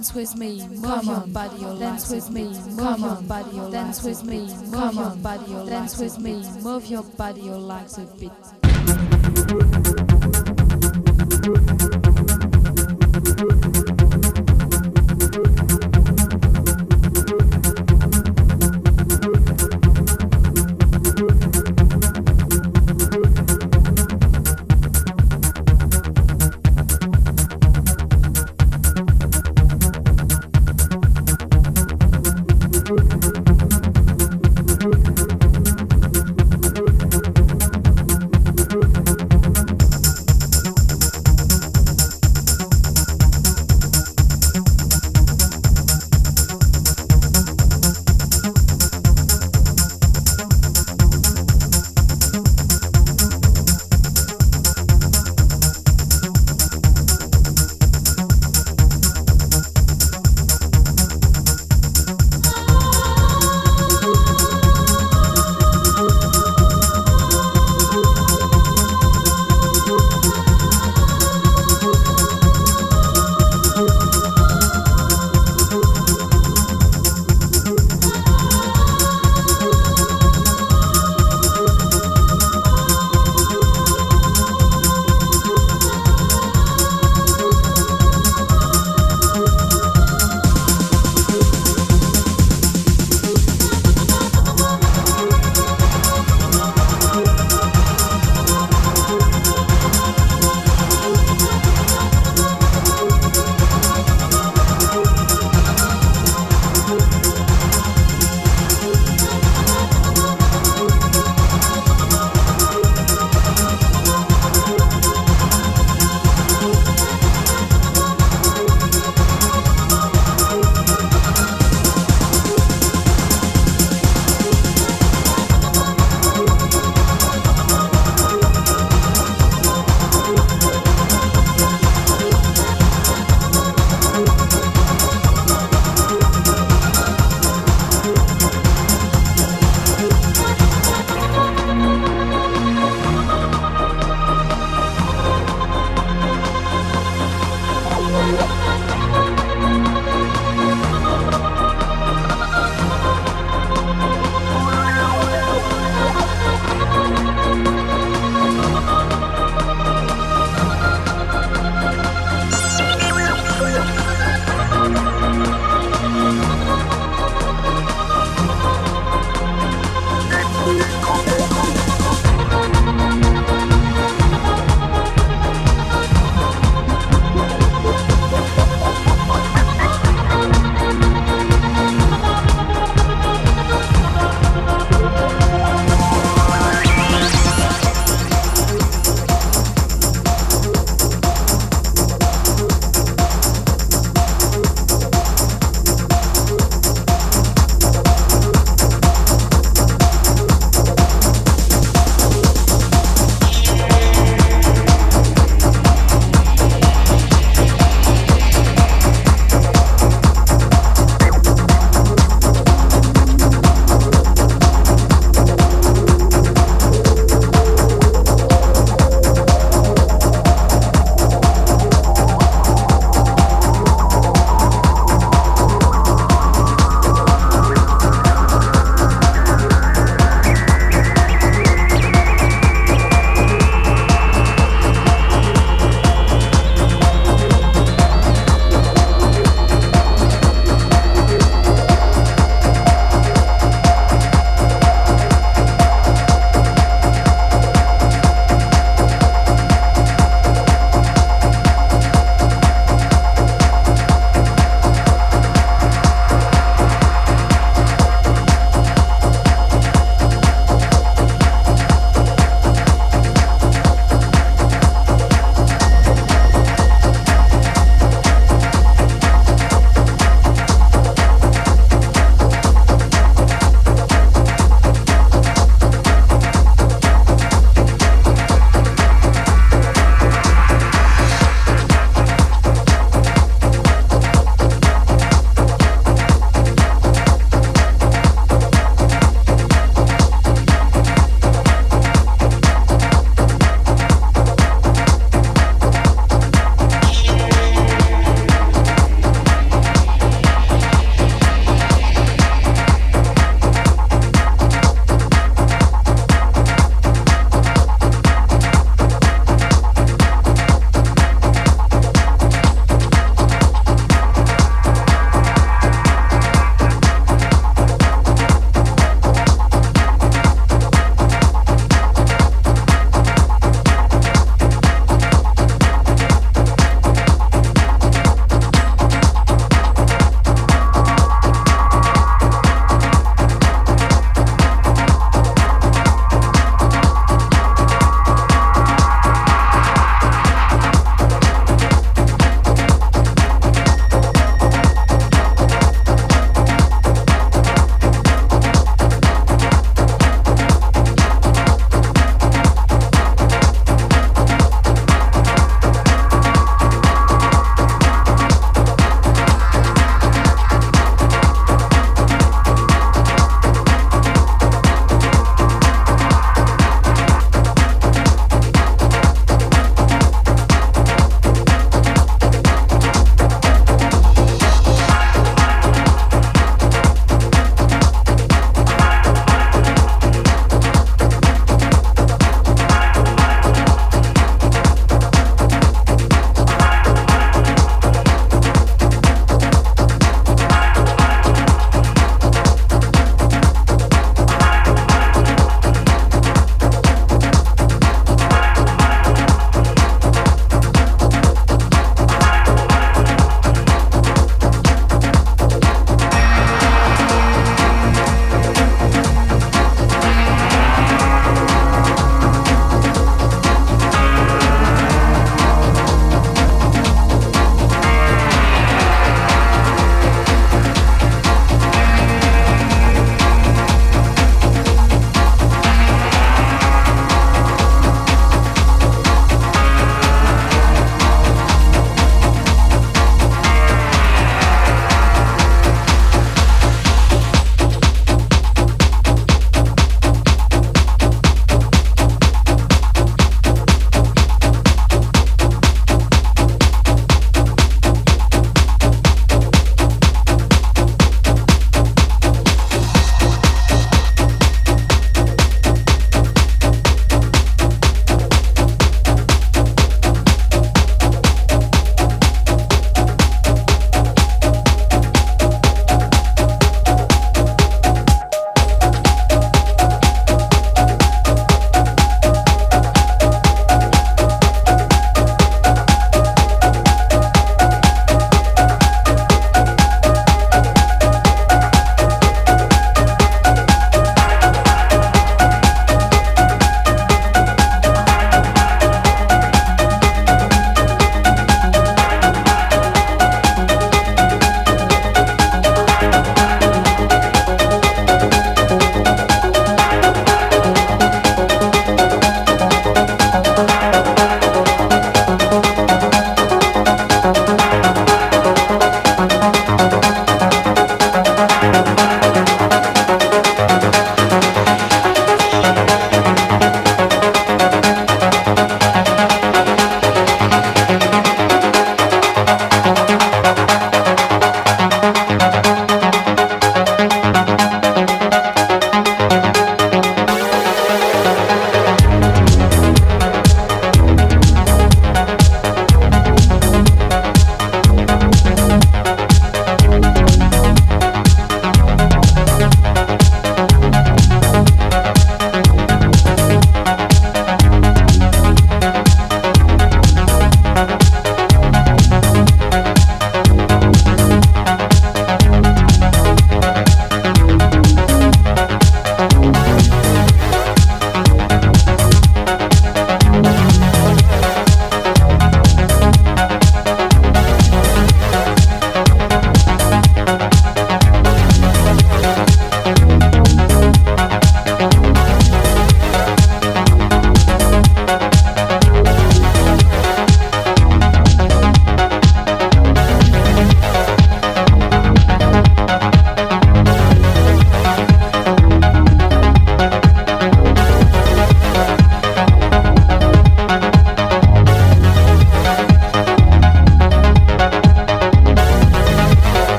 dance with me, move your body, dance with me, move your body, dance with me, move your body, dance with me, move your body, your legs a bit.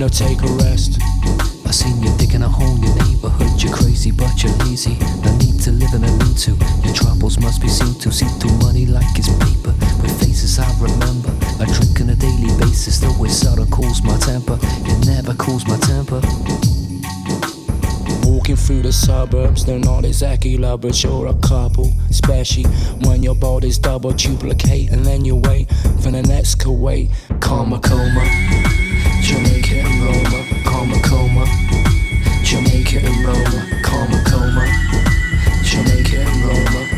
Now take a rest. I seen you digging a hole in your neighborhood. You're crazy, but you're lazy. No need to live and I need to. Your troubles must be seen to. See through money like it's paper. With faces I remember. I drink on a daily basis, though it seldom cools my temper. It never cools my temper. Walking through the suburbs, they're not exactly lovers, you're a couple, especially when your body's double duplicate, and then you wait for the next Kuwait, Karmacoma. coma. Jamaica and Roma, coma coma. Jamaica and Roma, coma coma. Jamaica and Roma.